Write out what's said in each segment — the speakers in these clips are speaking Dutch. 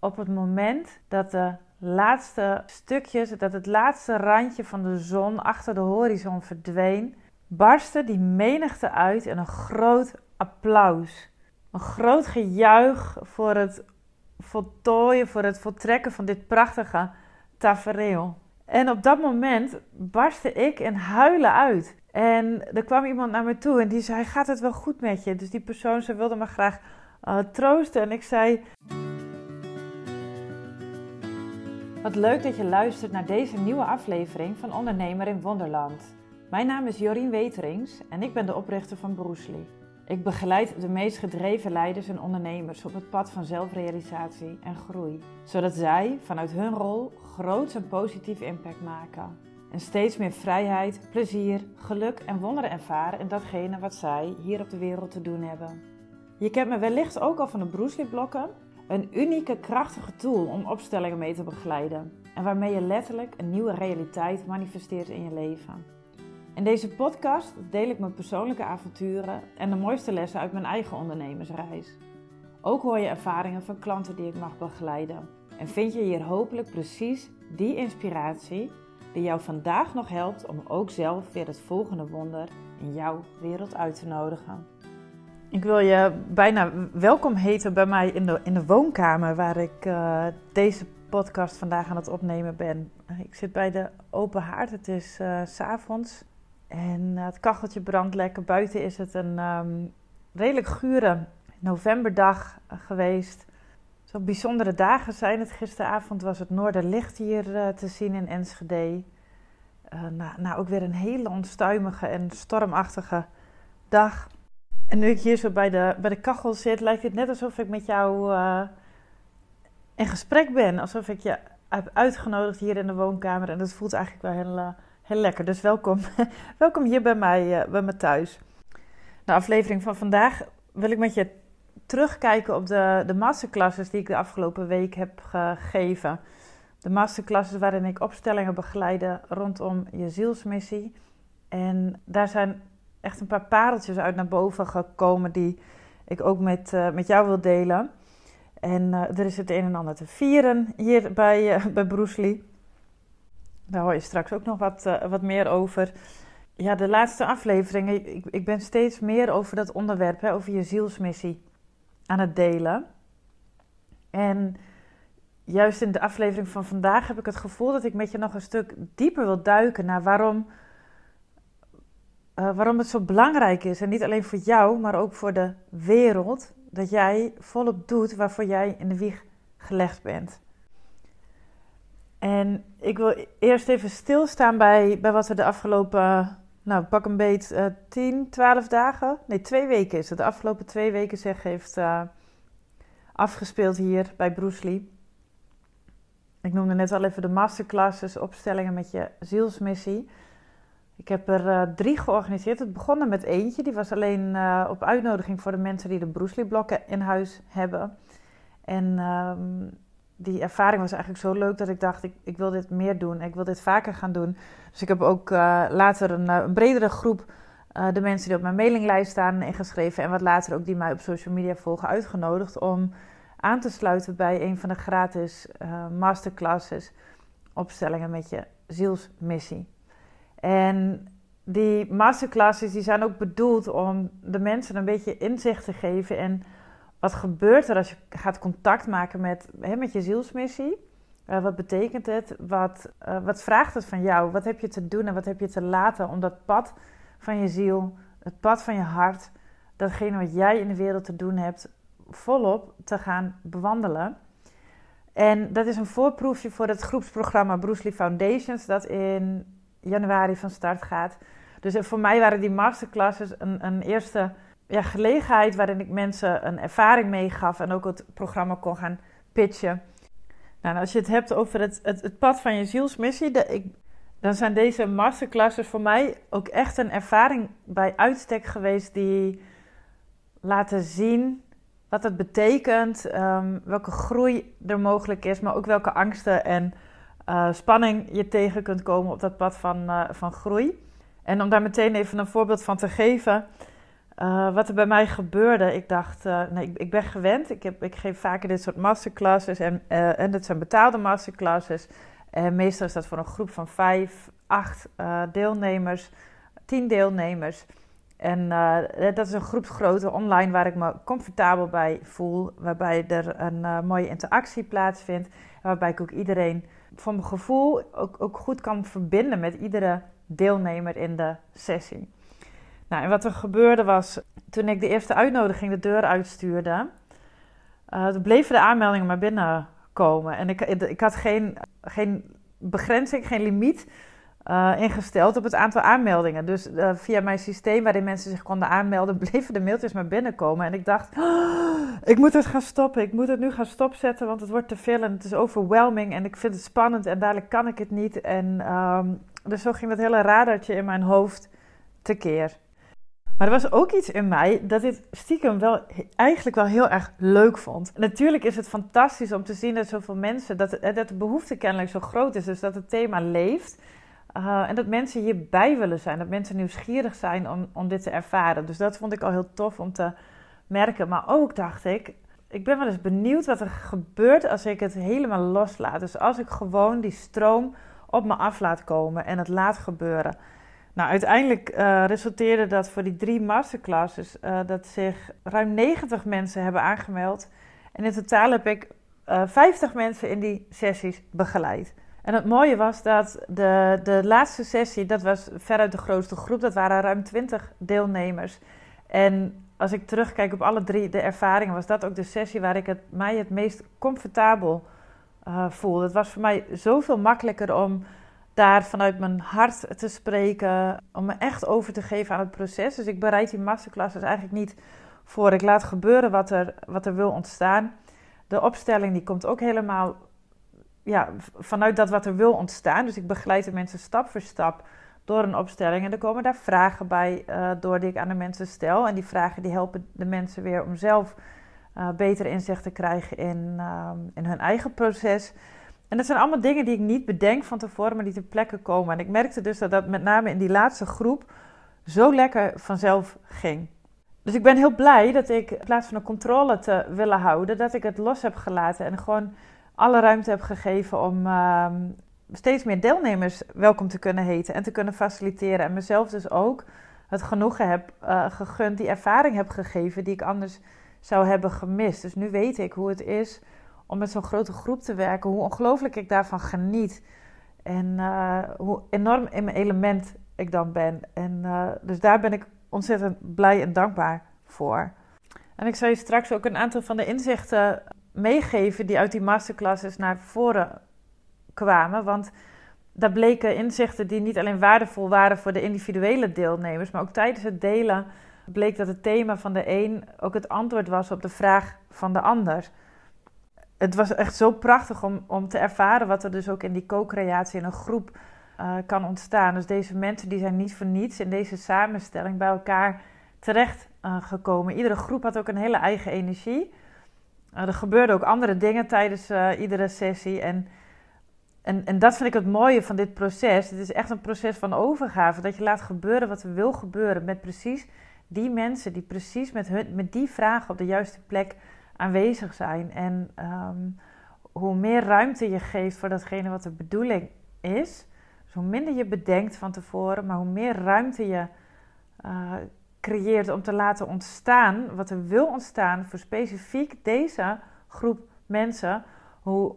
op het moment dat de laatste stukjes, dat het laatste randje van de zon achter de horizon verdween, barstte die menigte uit in een groot applaus. Een groot gejuich voor het voltooien, voor het voltrekken van dit prachtige tafereel. En op dat moment barstte ik in huilen uit. En er kwam iemand naar me toe en die zei: Gaat het wel goed met je? Dus die persoon ze wilde me graag uh, troosten. En ik zei: Wat leuk dat je luistert naar deze nieuwe aflevering van Ondernemer in Wonderland. Mijn naam is Jorien Weterings en ik ben de oprichter van Broesli. Ik begeleid de meest gedreven leiders en ondernemers op het pad van zelfrealisatie en groei, zodat zij vanuit hun rol groots en positief impact maken. En steeds meer vrijheid, plezier, geluk en wonderen ervaren in datgene wat zij hier op de wereld te doen hebben. Je kent me wellicht ook al van de Broesli-blokken, een unieke, krachtige tool om opstellingen mee te begeleiden en waarmee je letterlijk een nieuwe realiteit manifesteert in je leven. In deze podcast deel ik mijn persoonlijke avonturen en de mooiste lessen uit mijn eigen ondernemersreis. Ook hoor je ervaringen van klanten die ik mag begeleiden. En vind je hier hopelijk precies die inspiratie die jou vandaag nog helpt om ook zelf weer het volgende wonder in jouw wereld uit te nodigen. Ik wil je bijna welkom heten bij mij in de, in de woonkamer waar ik uh, deze podcast vandaag aan het opnemen ben. Ik zit bij de open haard. Het is uh, s avonds en eh, het kacheltje brandt lekker. Buiten is het een um, redelijk gure novemberdag eh, geweest. Zo bijzondere dagen zijn het. Gisteravond was het Noorderlicht hier te zien in Enschede. Nou, nou, ook weer een hele onstuimige en stormachtige dag. En nu ik hier zo bij de, bij de kachel zit, lijkt het net alsof ik met jou in gesprek ben. Alsof ik je heb uitgenodigd hier in de woonkamer. En dat voelt eigenlijk wel heel Heel lekker, dus welkom, welkom hier bij mij, uh, bij me thuis. De aflevering van vandaag wil ik met je terugkijken op de, de masterclasses die ik de afgelopen week heb gegeven. De masterclasses waarin ik opstellingen begeleide rondom je zielsmissie. En daar zijn echt een paar pareltjes uit naar boven gekomen die ik ook met, uh, met jou wil delen. En uh, er is het een en ander te vieren hier bij, uh, bij Bruce Lee. Daar hoor je straks ook nog wat, wat meer over. Ja, de laatste afleveringen, ik, ik ben steeds meer over dat onderwerp, hè, over je zielsmissie aan het delen. En juist in de aflevering van vandaag heb ik het gevoel dat ik met je nog een stuk dieper wil duiken naar waarom, uh, waarom het zo belangrijk is. En niet alleen voor jou, maar ook voor de wereld. Dat jij volop doet waarvoor jij in de wieg gelegd bent. En ik wil eerst even stilstaan bij, bij wat er de afgelopen, nou pak een beet, uh, 10, 12 dagen, nee twee weken is het, de afgelopen twee weken zeg heeft uh, afgespeeld hier bij Bruce Lee. Ik noemde net al even de masterclasses, opstellingen met je zielsmissie. Ik heb er uh, drie georganiseerd. Het begon er met eentje, die was alleen uh, op uitnodiging voor de mensen die de Bruce Lee blokken in huis hebben. En um, die ervaring was eigenlijk zo leuk dat ik dacht, ik, ik wil dit meer doen. Ik wil dit vaker gaan doen. Dus ik heb ook uh, later een, een, bredere groep, de mensen die op mijn mailinglijst staan, ingeschreven. En wat later ook die mij op social media volgen, uitgenodigd om aan te sluiten bij een van de gratis masterclasses. Opstellingen met je zielsmissie. En die masterclasses die zijn ook bedoeld om de mensen een beetje inzicht te geven in wat gebeurt er als je gaat contact maken met, hè, met je zielsmissie? Uh, wat betekent het? Wat, uh, wat vraagt het van jou? Wat heb je te doen en wat heb je te laten om dat pad van je ziel, het pad van je hart, datgene wat jij in de wereld te doen hebt, volop te gaan bewandelen? En dat is een voorproefje voor het groepsprogramma Bruce Lee Foundations, dat in januari van start gaat. Dus voor mij waren die masterclasses een, een eerste ja, gelegenheid waarin ik mensen een ervaring meegaf en ook het programma kon gaan pitchen. Nou, als je het hebt over het, het, pad van je zielsmissie, ik, dan zijn deze masterclasses voor mij ook echt een ervaring bij uitstek geweest die laten zien wat het betekent, um, welke groei er mogelijk is, maar ook welke angsten en uh, spanning je tegen kunt komen op dat pad van, uh, van groei. En om daar meteen even een voorbeeld van te geven. Uh, wat er bij mij gebeurde, ik dacht, nee, ik, ik, ben gewend. Ik, heb, ik geef vaker dit soort masterclasses en, en dat zijn betaalde masterclasses. En meestal is dat voor een groep van vijf, acht deelnemers, tien deelnemers. En dat is een groepsgrootte online waar ik me comfortabel bij voel. Waarbij er een mooie interactie plaatsvindt. Waarbij ik ook iedereen voor mijn gevoel ook, ook goed kan verbinden met iedere deelnemer in de sessie. Nou, en wat er gebeurde was, toen ik de eerste uitnodiging de deur uitstuurde, uh, bleven de aanmeldingen maar binnenkomen. En ik, ik had geen, geen begrenzing, geen limiet uh, ingesteld op het aantal aanmeldingen. Dus uh, via mijn systeem waarin mensen zich konden aanmelden, bleven de mailtjes maar binnenkomen. En ik dacht, oh, ik moet het gaan stoppen. Ik moet het nu gaan stopzetten, want het wordt te veel en het is overwhelming. En ik vind het spannend en dadelijk kan ik het niet. En um, dus zo ging dat hele radartje in mijn hoofd tekeer. Maar er was ook iets in mij dat dit stiekem wel eigenlijk wel heel erg leuk vond. Natuurlijk is het fantastisch om te zien dat zoveel mensen, dat, eh, dat de behoefte kennelijk zo groot is, dus dat het thema leeft. Uh, en dat mensen hierbij willen zijn, dat mensen nieuwsgierig zijn om, om dit te ervaren. Dus dat vond ik al heel tof om te merken. Maar ook dacht ik, ik ben wel eens benieuwd wat er gebeurt als ik het helemaal loslaat. Dus als ik gewoon die stroom op me af laat komen en het laat gebeuren. Nou, uiteindelijk uh, resulteerde dat voor die drie masterclasses uh, dat zich ruim 90 mensen hebben aangemeld. En in totaal heb ik uh, eh, 50 mensen in die sessies begeleid. En het mooie was dat de, de laatste sessie, dat was veruit de grootste groep, dat waren ruim 20 deelnemers. En als ik terugkijk op alle drie de ervaringen, was dat ook de sessie waar ik het, mij het meest comfortabel voelde. Het was voor mij zoveel makkelijker om daar vanuit mijn hart te spreken, om me echt over te geven aan het proces. Dus ik bereid die masterclasses eigenlijk niet voor. Ik laat gebeuren wat er, wat er wil ontstaan. De opstelling die komt ook helemaal ja, vanuit dat wat er wil ontstaan. Dus ik begeleid de mensen stap voor stap door een opstelling. En er komen daar vragen bij uh, door die ik aan de mensen stel. En die vragen die helpen de mensen weer om zelf uh, beter inzicht te krijgen in, uh, in hun eigen proces. En dat zijn allemaal dingen die ik niet bedenk van tevoren, maar die ter plekke komen. En ik merkte dus dat dat met name in die laatste groep zo lekker vanzelf ging. Dus ik ben heel blij dat ik in plaats van een controle te willen houden, dat ik het los heb gelaten en gewoon alle ruimte heb gegeven om uh, steeds meer deelnemers welkom te kunnen heten en te kunnen faciliteren. En mezelf dus ook het genoegen heb uh, gegund, die ervaring heb gegeven die ik anders zou hebben gemist. Dus nu weet ik hoe het is om met zo'n grote groep te werken, hoe ongelooflijk ik daarvan geniet. En uh, hoe enorm in mijn element ik dan ben. En uh, dus daar ben ik ontzettend blij en dankbaar voor. En ik zal je straks ook een aantal van de inzichten meegeven die uit die masterclasses naar voren kwamen. Want daar bleken inzichten die niet alleen waardevol waren voor de individuele deelnemers, maar ook tijdens het delen bleek dat het thema van de een ook het antwoord was op de vraag van de ander het was echt zo prachtig om, om te ervaren wat er dus ook in die co-creatie in een groep uh, kan ontstaan. Dus deze mensen die zijn niet voor niets in deze samenstelling bij elkaar terecht uh, gekomen. Iedere groep had ook een hele eigen energie. Uh, er gebeurden ook andere dingen tijdens iedere sessie. En, en, en dat vind ik het mooie van dit proces. Het is echt een proces van overgave. Dat je laat gebeuren wat er wil gebeuren met precies die mensen die precies met, hun, met die vragen op de juiste plek aanwezig zijn. En um, hoe meer ruimte je geeft voor datgene wat de bedoeling is, dus hoe minder je bedenkt van tevoren, maar hoe meer ruimte je uh, creëert om te laten ontstaan wat er wil ontstaan voor specifiek deze groep mensen, hoe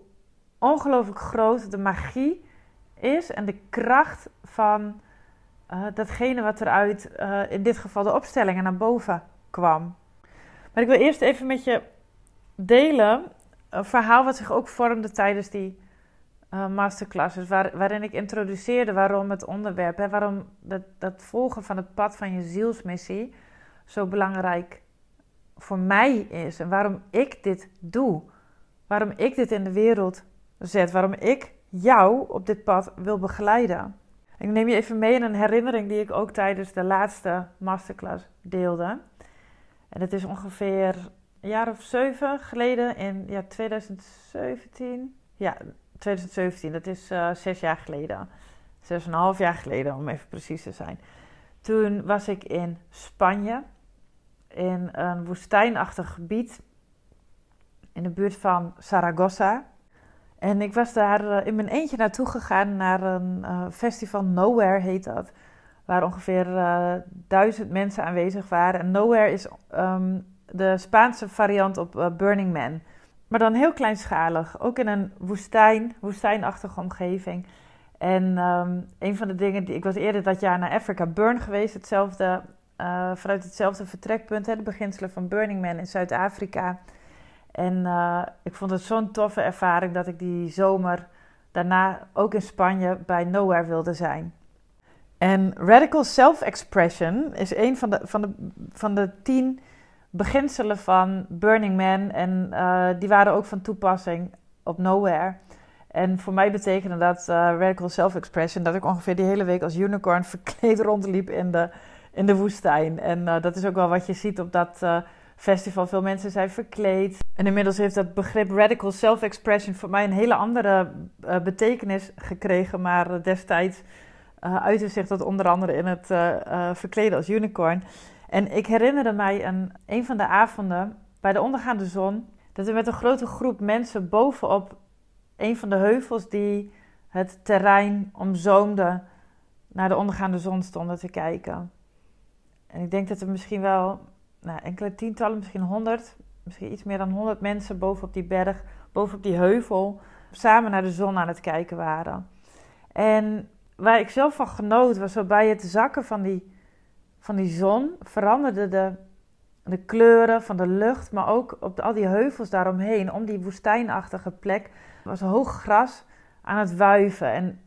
ongelooflijk groot de magie is en de kracht van uh, datgene wat eruit, uh, in dit geval de opstellingen, naar boven kwam. Maar ik wil eerst even met je delen een verhaal wat zich ook vormde tijdens die uh, masterclasses, waar, waarin ik introduceerde waarom het onderwerp, hè, waarom dat, dat volgen van het pad van je zielsmissie zo belangrijk voor mij is en waarom ik dit doe, waarom ik dit in de wereld zet, waarom ik jou op dit pad wil begeleiden. Ik neem je even mee in een herinnering die ik ook tijdens de laatste masterclass deelde. En het is ongeveer een jaar of zeven geleden, in ja, 2017. Ja, 2017, dat is uh, zes jaar geleden. Zes en een half jaar geleden, om even precies te zijn. Toen was ik in Spanje. in een woestijnachtig gebied in de buurt van Saragossa. En ik was daar eh, in mijn eentje naartoe gegaan naar een uh, festival Nowhere heet dat. Waar ongeveer duizend mensen aanwezig waren. En Nowhere is um, de Spaanse variant op Burning Man. Maar dan heel kleinschalig. Ook in een woestijn, woestijnachtige omgeving. En um, een van de dingen die. Ik was eerder dat jaar naar Africa Burn geweest. Hetzelfde, vanuit hetzelfde vertrekpunt. Hè, de beginselen van Burning Man in Zuid-Afrika. En uh, ik vond het zo'n toffe ervaring dat ik die zomer daarna ook in Spanje bij Nowhere wilde zijn. En radical self-expression is een van de, van, de, van de tien beginselen van Burning Man. En uh, die waren ook van toepassing op Nowhere. En voor mij betekende dat uh, radical self-expression dat ik ongeveer die hele week als unicorn verkleed rondliep in de, in de woestijn. En dat is ook wel wat je ziet op dat festival. Veel mensen zijn verkleed. En inmiddels heeft dat begrip radical self-expression voor mij een hele andere betekenis gekregen. Maar destijds uitte zich dat onder andere in het verkleden als unicorn. En ik herinnerde mij een, een van de avonden bij de ondergaande zon. Dat we met een grote groep mensen bovenop een van de heuvels die het terrein omzoomde naar de ondergaande zon stonden te kijken. En ik denk dat er misschien wel nou, enkele tientallen, misschien honderd, misschien iets meer dan honderd mensen bovenop die berg, bovenop die heuvel, samen naar de zon aan het kijken waren. En waar ik zelf van genoot was zo bij het zakken van die, van die zon veranderden de, de kleuren van de lucht, maar ook op al die heuvels daaromheen, om die woestijnachtige plek, was hoog gras aan het wuiven. En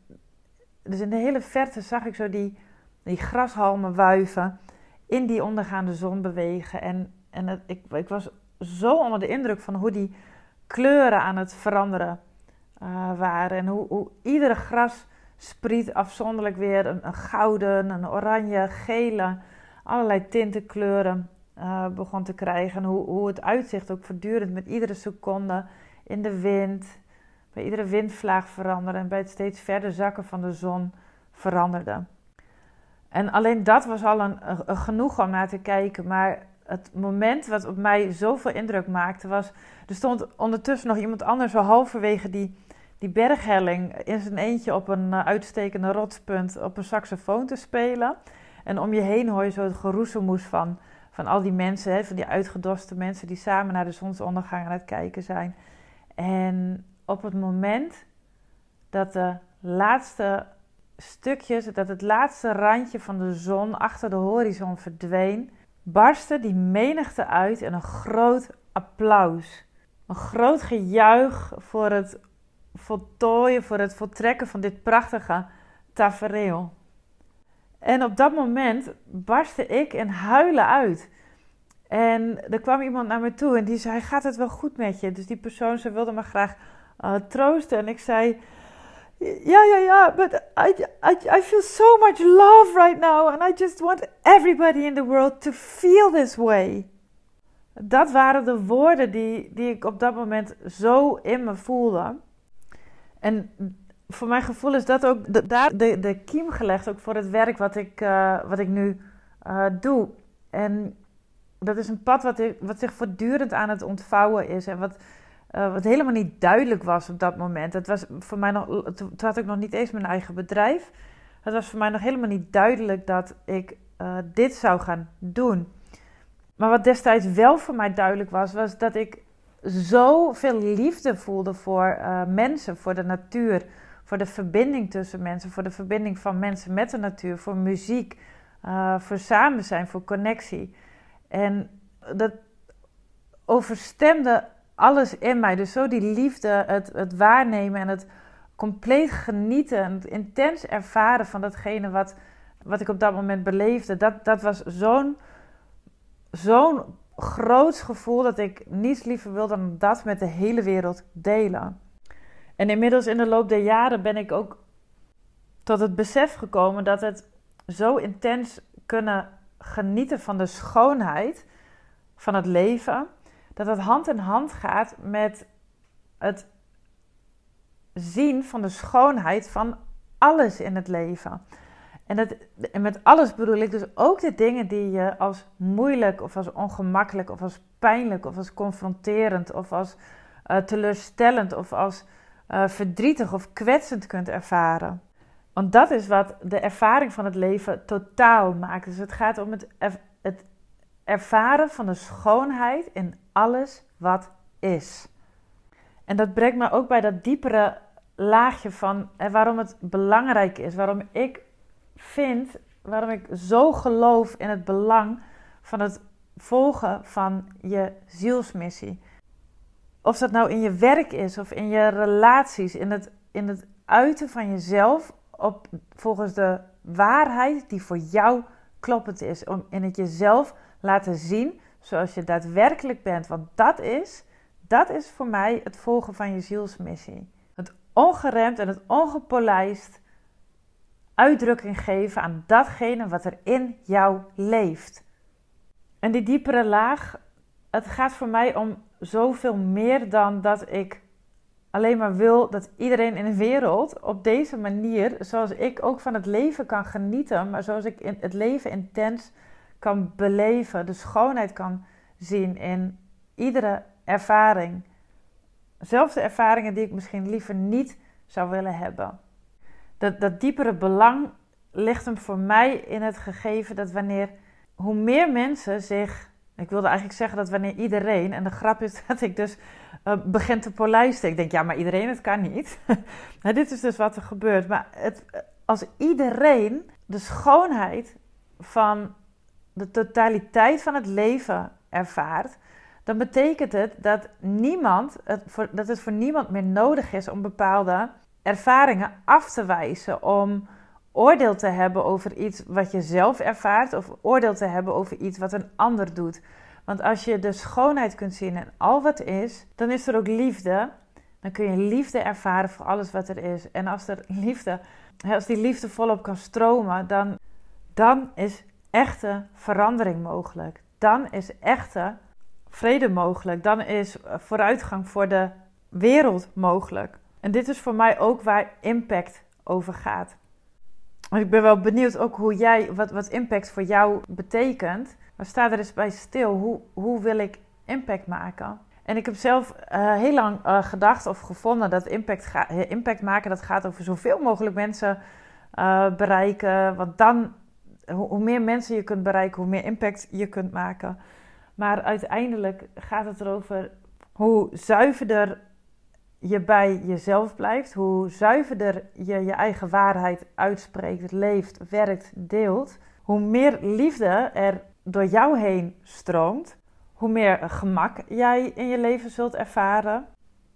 dus in de hele verte zag ik zo die, die grashalmen wuiven in die ondergaande zon bewegen. En, en het, ik, ik was zo onder de indruk van hoe die kleuren aan het veranderen uh, waren. En hoe, hoe iedere grasspriet afzonderlijk weer een, gouden, een oranje, gele, allerlei tinten kleuren uh, begon te krijgen. En hoe, hoe het uitzicht ook voortdurend met iedere seconde in de wind, bij iedere windvlaag veranderde en bij het steeds verder zakken van de zon veranderde. En alleen dat was al een, genoeg om naar te kijken. Maar het moment wat op mij zoveel indruk maakte was... Er stond ondertussen nog iemand anders halverwege die, die berghelling... in zijn eentje op een uh, uitstekende rotspunt op een saxofoon te spelen. En om je heen hoor je zo het geroezemoes van, van al die mensen... Hè, van die uitgedoste mensen die samen naar de zonsondergang aan het kijken zijn. En op het moment dat de laatste stukjes, dat het laatste randje van de zon achter de horizon verdween, barstte die menigte uit in een groot applaus. Een groot gejuich voor het voltooien, voor het voltrekken van dit prachtige tafereel. En op dat moment barstte ik in huilen uit. En er kwam iemand naar me toe en die zei: Gaat het wel goed met je? Dus die persoon ze wilde me graag uh, troosten. En ik zei: ja, ja, ja, but I, I, I feel so much love right now and I just want everybody in the world to feel this way. Dat waren de woorden die, die ik op dat moment zo in me voelde. En voor mijn gevoel is dat ook de, daar de, de kiem gelegd ook voor het werk wat ik, uh, wat ik nu uh, doe. En dat is een pad wat, wat zich voortdurend aan het ontvouwen is en wat uh, wat helemaal niet duidelijk was op dat moment. Het was voor mij nog, toen had ik nog niet eens mijn eigen bedrijf. Het was voor mij nog helemaal niet duidelijk dat ik dit zou gaan doen. Maar wat destijds wel voor mij duidelijk was, was dat ik zoveel liefde voelde voor uh, mensen, voor de natuur, voor de verbinding tussen mensen, voor de verbinding van mensen met de natuur, voor muziek, voor samen zijn, voor connectie. En dat overstemde alles in mij. Dus zo die liefde, het, het waarnemen en het compleet genieten en het intens ervaren van datgene wat, wat ik op dat moment beleefde. Dat, dat was zo'n zo'n groot gevoel dat ik niets liever wil dan dat met de hele wereld delen. En inmiddels in de loop der jaren ben ik ook tot het besef gekomen dat het zo intens kunnen genieten van de schoonheid van het leven dat het hand in hand gaat met het zien van de schoonheid van alles in het leven. En, dat, en met alles bedoel ik dus ook de dingen die je als moeilijk of als ongemakkelijk of als pijnlijk of als confronterend of als uh, teleurstellend of als uh, verdrietig of kwetsend kunt ervaren. Want dat is wat de ervaring van het leven totaal maakt. Dus het gaat om het, het ervaren van de schoonheid in alles wat is. En dat brengt me ook bij dat diepere laagje van eh, waarom het belangrijk is. Waarom ik vind, waarom ik zo geloof in het belang van het volgen van je zielsmissie. Of dat nou in je werk is of in je relaties, in het, in het uiten van jezelf op, volgens de waarheid die voor jou kloppend is. Om in het jezelf laten zien zoals je daadwerkelijk bent. Want dat is, dat is voor mij het volgen van je zielsmissie. Het ongeremd en het ongepolijst uitdrukking geven aan datgene wat er in jou leeft. En die diepere laag, het gaat voor mij om zoveel meer dan dat ik alleen maar wil dat iedereen in de wereld op deze manier, zoals ik ook van het leven kan genieten, maar zoals ik het leven intens kan beleven, de schoonheid kan zien in iedere ervaring. Zelfs de ervaringen die ik misschien liever niet zou willen hebben. Dat, dat diepere belang ligt hem voor mij in het gegeven dat wanneer, hoe meer mensen zich, ik wilde eigenlijk zeggen dat wanneer iedereen, en de grap is dat ik dus uh, begin te polijsten. Ik denk, ja, maar iedereen, het kan niet. dit is dus wat er gebeurt. Maar het, als iedereen de schoonheid van de totaliteit van het leven ervaart, dan betekent het dat niemand, het dat het voor niemand meer nodig is om bepaalde ervaringen af te wijzen, om oordeel te hebben over iets wat je zelf ervaart of oordeel te hebben over iets wat een ander doet. Want als je de schoonheid kunt zien in al wat is, dan is er ook liefde. Dan kun je liefde ervaren voor alles wat er is. En als er liefde, als die liefde volop kan stromen, dan, dan is echte verandering mogelijk. Dan is echte vrede mogelijk. Dan is vooruitgang voor de wereld mogelijk. En dit is voor mij ook waar impact over gaat. ik ben wel benieuwd ook hoe jij, wat, wat impact voor jou betekent. Maar sta er eens bij stil. Hoe, hoe wil ik impact maken? En ik heb zelf uh, heel lang uh, gedacht of gevonden dat impact, ga, impact maken, dat gaat over zoveel mogelijk mensen bereiken. Want dan, hoe, hoe, meer mensen je kunt bereiken, hoe meer impact je kunt maken. Maar uiteindelijk gaat het erover hoe zuiverder je bij jezelf blijft, hoe zuiverder je je eigen waarheid uitspreekt, leeft, werkt, deelt, hoe meer liefde er door jou heen stroomt, hoe meer gemak jij in je leven zult ervaren.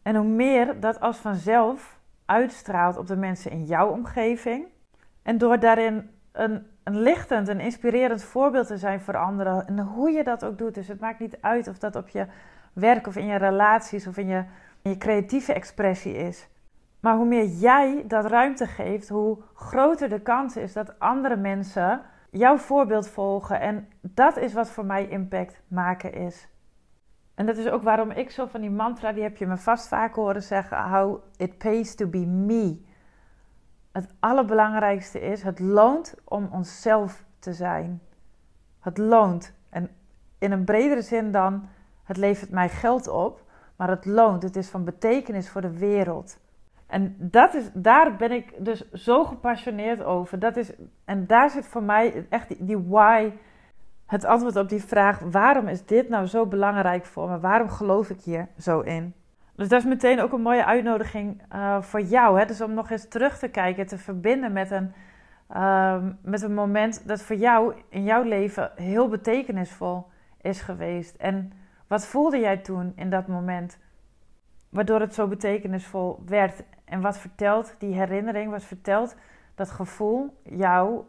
En hoe meer dat als vanzelf uitstraalt op de mensen in jouw omgeving. En door daarin een, een lichtend, een inspirerend voorbeeld te zijn voor anderen. En hoe je dat ook doet. Dus het maakt niet uit of dat op je werk of in je relaties of in je, je creatieve expressie is. Maar hoe meer jij dat ruimte geeft, hoe groter de kans is dat andere mensen jouw voorbeeld volgen. En dat is wat voor mij impact maken is. En dat is ook waarom ik zo van die mantra, die heb je me vast vaak horen zeggen, how it pays to be me. Het allerbelangrijkste is, het loont om onszelf te zijn. Het loont. En in een bredere zin dan, het levert mij geld op, maar het loont. Het is van betekenis voor de wereld. En dat is, daar ben ik dus zo gepassioneerd over. Dat is, en daar zit voor mij echt die, die why, het antwoord op die vraag: waarom is dit nou zo belangrijk voor me? Waarom geloof ik hier zo in? Dus dat is meteen ook een mooie uitnodiging uh, voor jou. Hè? Dus om nog eens terug te kijken, te verbinden met een, uh, met een moment dat voor jou in jouw leven heel betekenisvol is geweest. En wat voelde jij toen in dat moment? Waardoor het zo betekenisvol werd. En wat vertelt die herinnering, wat vertelt dat gevoel jou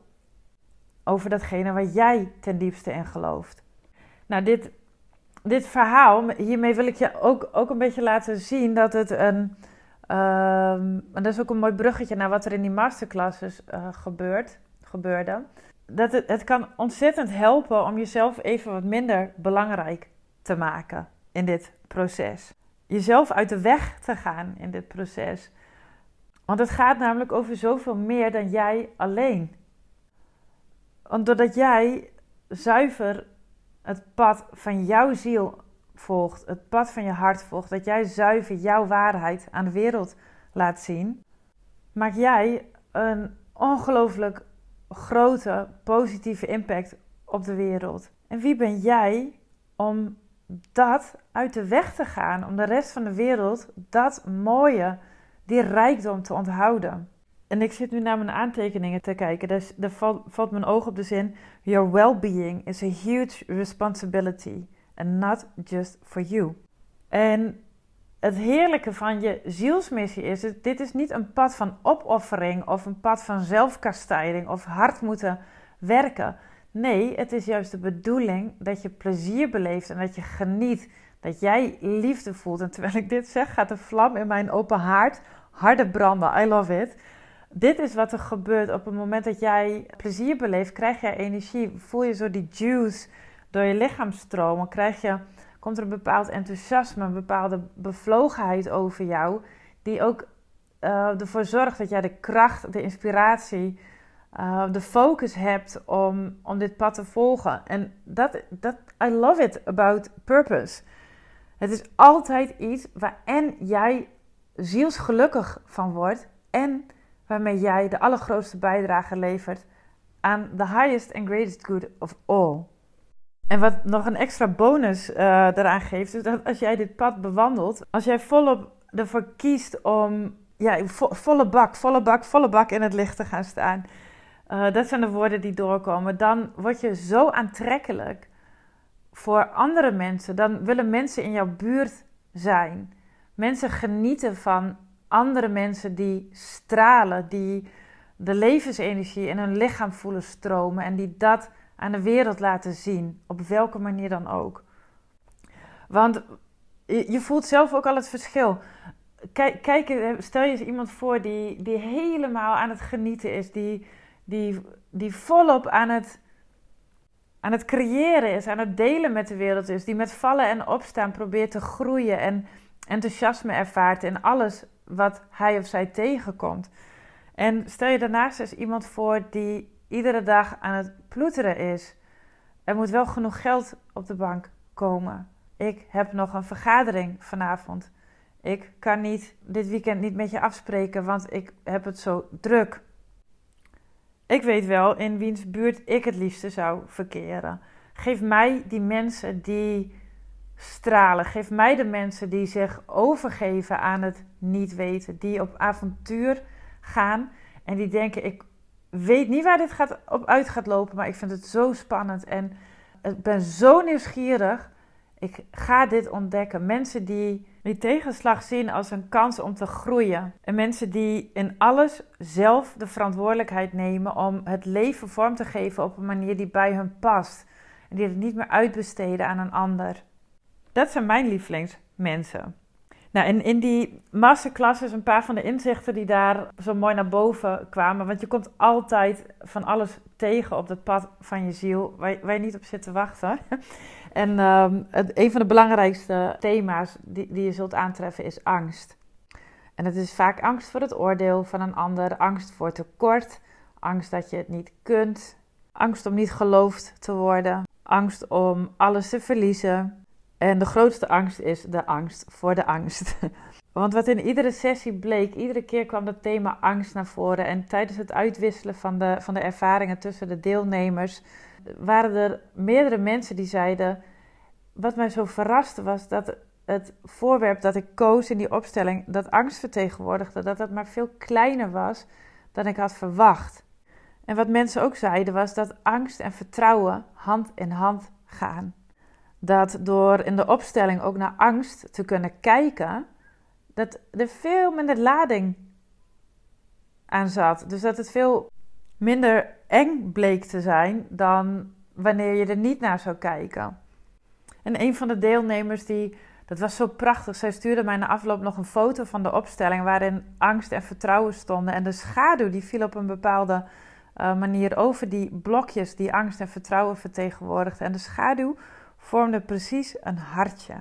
over datgene waar jij ten diepste in gelooft. Nou, dit, dit verhaal, hiermee wil ik je ook, ook een beetje laten zien dat het een. En dat is ook een mooi bruggetje naar wat er in die masterclasses uh, gebeurt, gebeurde. Dat het, het kan ontzettend helpen om jezelf even wat minder belangrijk te maken in dit proces. Jezelf uit de weg te gaan in dit proces. Want het gaat namelijk over zoveel meer dan jij alleen. doordat jij zuiver het pad van jouw ziel volgt, het pad van je hart volgt, dat jij zuiver jouw waarheid aan de wereld laat zien, maak jij een ongelooflijk grote positieve impact op de wereld. En wie ben jij om dat uit de weg te gaan, om de rest van de wereld dat mooie, die rijkdom te onthouden? En ik zit nu naar mijn aantekeningen te kijken. Dus daar valt, valt mijn oog op de zin: Your well-being is a huge responsibility and not just for you. En het heerlijke van je zielsmissie is: dit is niet een pad van opoffering of een pad van zelfkastijding of hard moeten werken. Nee, het is juist de bedoeling dat je plezier beleeft en dat je geniet, dat jij liefde voelt. En terwijl ik dit zeg, gaat de vlam in mijn open haard harder branden. I love it. Dit is wat er gebeurt op het moment dat jij plezier beleeft, krijg jij energie, voel je zo die juice door je lichaam stromen, krijg je, komt er een bepaald enthousiasme, een bepaalde bevlogenheid over jou, die ook uh, ervoor zorgt dat jij de kracht, de inspiratie, uh, de focus hebt om, om dit pad te volgen. En dat, dat, I love it about purpose. Het is altijd iets waar en jij zielsgelukkig van wordt en waarmee jij de allergrootste bijdrage levert aan the highest and greatest good of all. En wat nog een extra bonus uh, eraan geeft, is dat als jij dit pad bewandelt, als jij volop ervoor kiest om ja, volle bak, volle bak, volle bak in het licht te gaan staan. Uh, dat zijn de woorden die doorkomen. Dan word je zo aantrekkelijk voor andere mensen. Dan willen mensen in jouw buurt zijn. Mensen genieten van andere mensen die stralen, die de levensenergie in hun lichaam voelen stromen en die dat aan de wereld laten zien, op welke manier dan ook. Want je voelt zelf ook al het verschil. Kijk, kijk stel je eens iemand voor die, die helemaal aan het genieten is, die, die, die volop aan het, aan het creëren is, aan het delen met de wereld is, die met vallen en opstaan probeert te groeien en enthousiasme ervaart in alles wat hij of zij tegenkomt. En stel je daarnaast eens iemand voor die iedere dag aan het ploeteren is. Er moet wel genoeg geld op de bank komen. Ik heb nog een vergadering vanavond. Ik kan niet dit weekend niet met je afspreken, want ik heb het zo druk. Ik weet wel in wiens buurt ik het liefste zou verkeren. Geef mij die mensen die stralen. Geef mij de mensen die zich overgeven aan het niet weten. Die op avontuur gaan en die denken: ik weet niet waar dit gaat, op uit gaat lopen, maar ik vind het zo spannend en ik ben zo nieuwsgierig. Ik ga dit ontdekken. Mensen die die tegenslag zien als een kans om te groeien. En mensen die in alles zelf de verantwoordelijkheid nemen om het leven vorm te geven op een manier die bij hun past. En die het niet meer uitbesteden aan een ander. Dat zijn mijn lievelingsmensen. Nou, in, in die masterclasses een paar van de inzichten die daar zo mooi naar boven kwamen. Want je komt altijd van alles tegen op het pad van je ziel waar, waar je niet op zit te wachten. En het, een van de belangrijkste thema's die, die je zult aantreffen is angst. En het is vaak angst voor het oordeel van een ander, angst voor tekort, angst dat je het niet kunt, angst om niet geloofd te worden, angst om alles te verliezen, en de grootste angst is de angst voor de angst. Want wat in iedere sessie bleek, iedere keer kwam dat thema angst naar voren. En tijdens het uitwisselen van de, van de ervaringen tussen de deelnemers waren er meerdere mensen die zeiden. Wat mij zo verraste was dat het voorwerp dat ik koos in die opstelling, dat angst vertegenwoordigde, dat dat maar veel kleiner was dan ik had verwacht. En wat mensen ook zeiden was dat angst en vertrouwen hand in hand gaan dat door in de opstelling ook naar angst te kunnen kijken, dat er veel minder lading aan zat. Dus dat het veel minder eng bleek te zijn dan wanneer je er niet naar zou kijken. En een van de deelnemers die, dat was zo prachtig, zij stuurde mij na afloop nog een foto van de opstelling waarin angst en vertrouwen stonden. En de schaduw die viel op een bepaalde uh, manier over die blokjes die angst en vertrouwen vertegenwoordigden. En de schaduw vormde precies een hartje.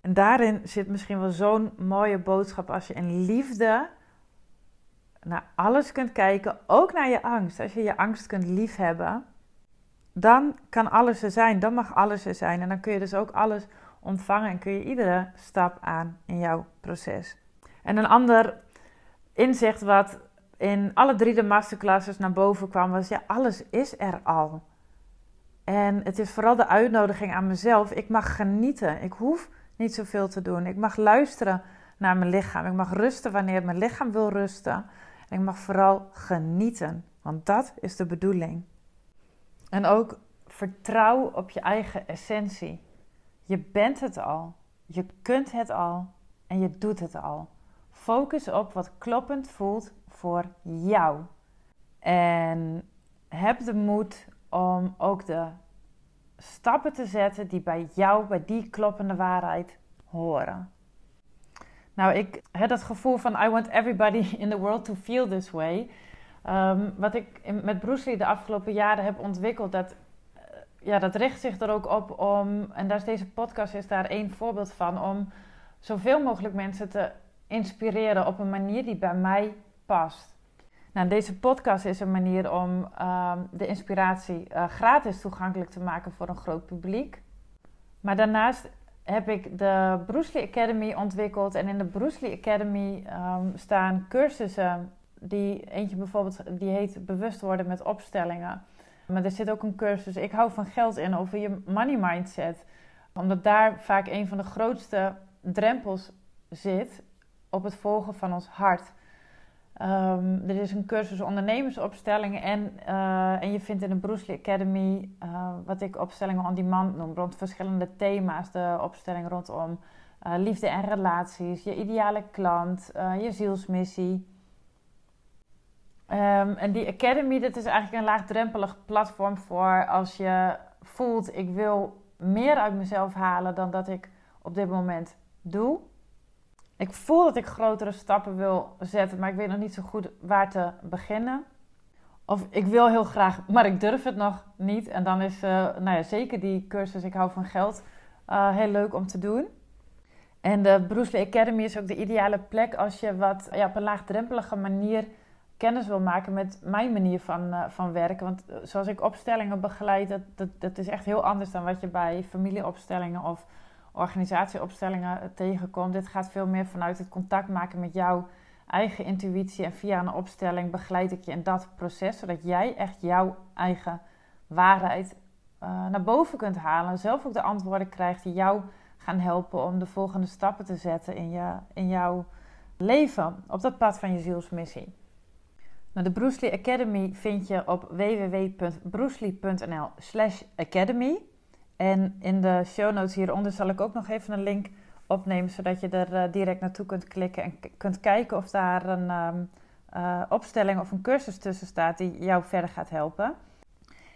En daarin zit misschien wel zo'n mooie boodschap als je in liefde naar alles kunt kijken, ook naar je angst. Als je je angst kunt liefhebben, dan kan alles er zijn. Dan mag alles er zijn. En dan kun je dus ook alles ontvangen en kun je iedere stap aan in jouw proces. En een ander inzicht wat in alle drie de masterclasses naar boven kwam was: ja, alles is er al. En het is vooral de uitnodiging aan mezelf. Ik mag genieten. Ik hoef niet zoveel te doen. Ik mag luisteren naar mijn lichaam. Ik mag rusten wanneer mijn lichaam wil rusten. En ik mag vooral genieten, want dat is de bedoeling. En ook vertrouw op je eigen essentie. Je bent het al, je kunt het al en je doet het al. Focus op wat kloppend voelt voor jou. En heb de moed om ook de stappen te zetten die bij jou, bij die kloppende waarheid horen. Nou, ik heb dat gevoel van I want everybody in the world to feel this way. Ehm, wat ik met Bruce Lee de afgelopen jaren heb ontwikkeld, dat, eh, ja, dat richt zich er ook op om, en daar is deze podcast is daar één voorbeeld van, om zoveel mogelijk mensen te inspireren op een manier die bij mij past. Nou, deze podcast is een manier om ehm, de inspiratie uh, gratis toegankelijk te maken voor een groot publiek. Maar daarnaast heb ik de Bruce Lee Academy ontwikkeld. En in de Bruce Lee Academy um, staan cursussen. Die, eentje bijvoorbeeld, die heet Bewust worden met opstellingen. Maar er zit ook een cursus, ik hou van geld in, over je money mindset. Omdat daar vaak een van de grootste drempels zit op het volgen van ons hart. Um, er is een cursus ondernemersopstellingen en, uh, en je vindt in de Bruce Lee Academy, uh, wat ik opstellingen on demand noem, rond verschillende thema's. De opstelling rondom uh, liefde en relaties, je ideale klant, je zielsmissie. Um, en die Academy, dat is eigenlijk een laagdrempelig platform voor als je voelt, ik wil meer uit mezelf halen dan dat ik op dit moment doe. Ik voel dat ik grotere stappen wil zetten, maar ik weet nog niet zo goed waar te beginnen. Of ik wil heel graag, maar ik durf het nog niet. En dan is uh, nou ja, zeker die cursus Ik hou van geld uh, heel leuk om te doen. En de Bruce Lee Academy is ook de ideale plek als je wat ja, op een laagdrempelige manier kennis wil maken met mijn manier van, uh, van werken. Want zoals ik opstellingen begeleid, dat, dat is echt heel anders dan wat je bij familieopstellingen of organisatieopstellingen tegenkomt. Dit gaat veel meer vanuit het contact maken met jouw eigen intuïtie. En via een opstelling begeleid ik je in dat proces, zodat jij echt jouw eigen waarheid uh, naar boven kunt halen. Zelf ook de antwoorden krijgt die jou gaan helpen om de volgende stappen te zetten in, je, in jouw leven, op dat pad van je zielsmissie. Nou, de Bruce Lee Academy vind je op www.brucelee.nl slash academy. En in de show notes hieronder zal ik ook nog even een link opnemen, zodat je er uh, direct naartoe kunt klikken en kunt kijken of daar een um, uh, opstelling of een cursus tussen staat die jou verder gaat helpen.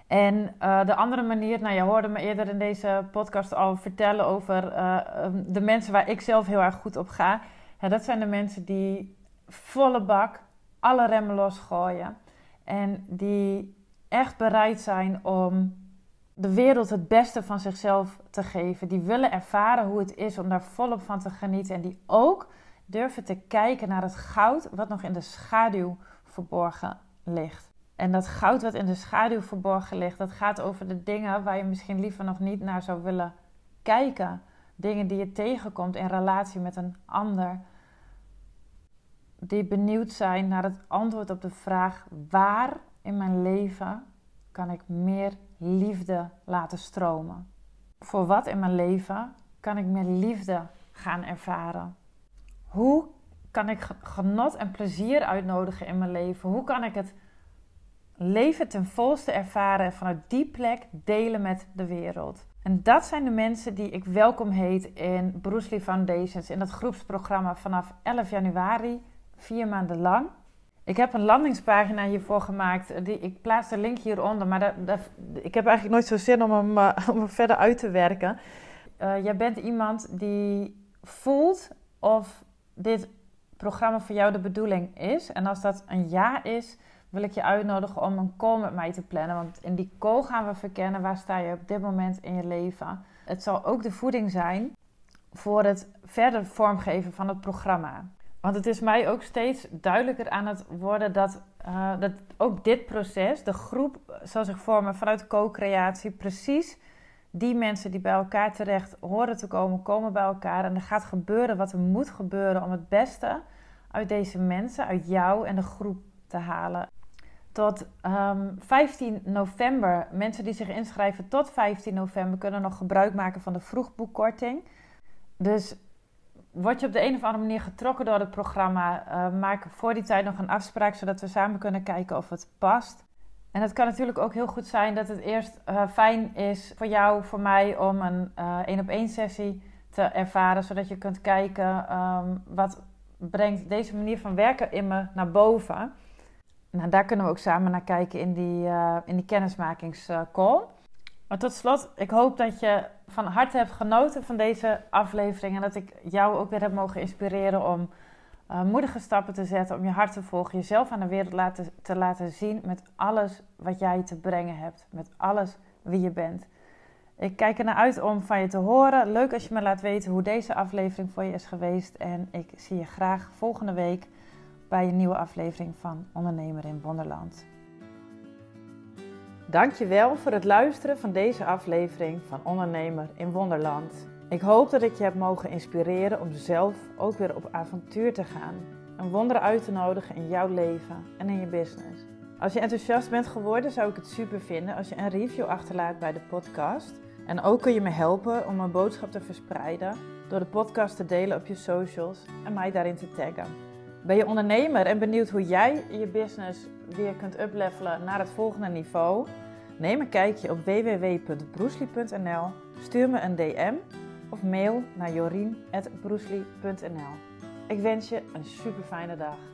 En uh, de andere manier, nou je hoorde me eerder in deze podcast al vertellen over um, de mensen waar ik zelf heel erg goed op ga. Dat zijn de mensen die volle bak alle remmen losgooien en die echt bereid zijn om de wereld het beste van zichzelf te geven. Die willen ervaren hoe het is om daar volop van te genieten. En die ook durven te kijken naar het goud wat nog in de schaduw verborgen ligt. En dat goud wat in de schaduw verborgen ligt, dat gaat over de dingen waar je misschien liever nog niet naar zou willen kijken. Dingen die je tegenkomt in relatie met een ander. Die benieuwd zijn naar het antwoord op de vraag: waar in mijn leven kan ik meer liefde laten stromen? Voor wat in mijn leven kan ik meer liefde gaan ervaren? Hoe kan ik genot en plezier uitnodigen in mijn leven? Hoe kan ik het leven ten volste ervaren en vanuit die plek delen met de wereld? En dat zijn de mensen die ik welkom heet in Bruce Lee Foundations, in dat groepsprogramma vanaf 11 januari, vier maanden lang. Ik heb een landingspagina hiervoor gemaakt. Die, ik plaats de link hieronder, maar dat, ik heb eigenlijk nooit zo zin om hem, uh, om verder uit te werken. Uh, jij bent iemand die voelt of dit programma voor jou de bedoeling is. En als dat een ja is, wil ik je uitnodigen om een call met mij te plannen. Want in die call gaan we verkennen waar sta je op dit moment in je leven. Het zal ook de voeding zijn voor het verder vormgeven van het programma. Want het is mij ook steeds duidelijker aan het worden dat, uh, dat ook dit proces, de groep zal zich vormen vanuit co-creatie, precies die mensen die bij elkaar terecht horen te komen, komen bij elkaar. En er gaat gebeuren wat er moet gebeuren om het beste uit deze mensen, uit jou en de groep te halen. Tot um, ehm, 15 november, mensen die zich inschrijven tot 15 november, kunnen nog gebruik maken van de vroegboekkorting. Dus word je op de een of andere manier getrokken door het programma, uh, maak voor die tijd nog een afspraak, zodat we samen kunnen kijken of het past. En het kan natuurlijk ook heel goed zijn dat het eerst uh, fijn is voor jou, voor mij, om een één op één sessie te ervaren, zodat je kunt kijken um, wat brengt deze manier van werken in me naar boven. Nou, daar kunnen we ook samen naar kijken in die, in die kennismakingscall. Maar tot slot, ik hoop dat je van harte hebt genoten van deze aflevering. En dat ik jou ook weer heb mogen inspireren om uh, moedige stappen te zetten. Om je hart te volgen. Jezelf aan de wereld laten, te laten zien met alles wat jij te brengen hebt. Met alles wie je bent. Ik kijk er naar uit om van je te horen. Leuk als je me laat weten hoe deze aflevering voor je is geweest. En ik zie je graag volgende week bij een nieuwe aflevering van Ondernemer in Wonderland. Dankjewel voor het luisteren van deze aflevering van Ondernemer in Wonderland. Ik hoop dat ik je heb mogen inspireren om zelf ook weer op avontuur te gaan. Een wonder uit te nodigen in jouw leven en in je business. Als je enthousiast bent geworden, zou ik het super vinden als je een review achterlaat bij de podcast. En ook kun je me helpen om mijn boodschap te verspreiden door de podcast te delen op je socials en mij daarin te taggen. Ben je ondernemer en benieuwd hoe jij je business weer kunt uplevelen naar het volgende niveau? Neem een kijkje op www.broesli.nl, stuur me een DM of mail naar jorien.broesli.nl. Ik wens je een super fijne dag.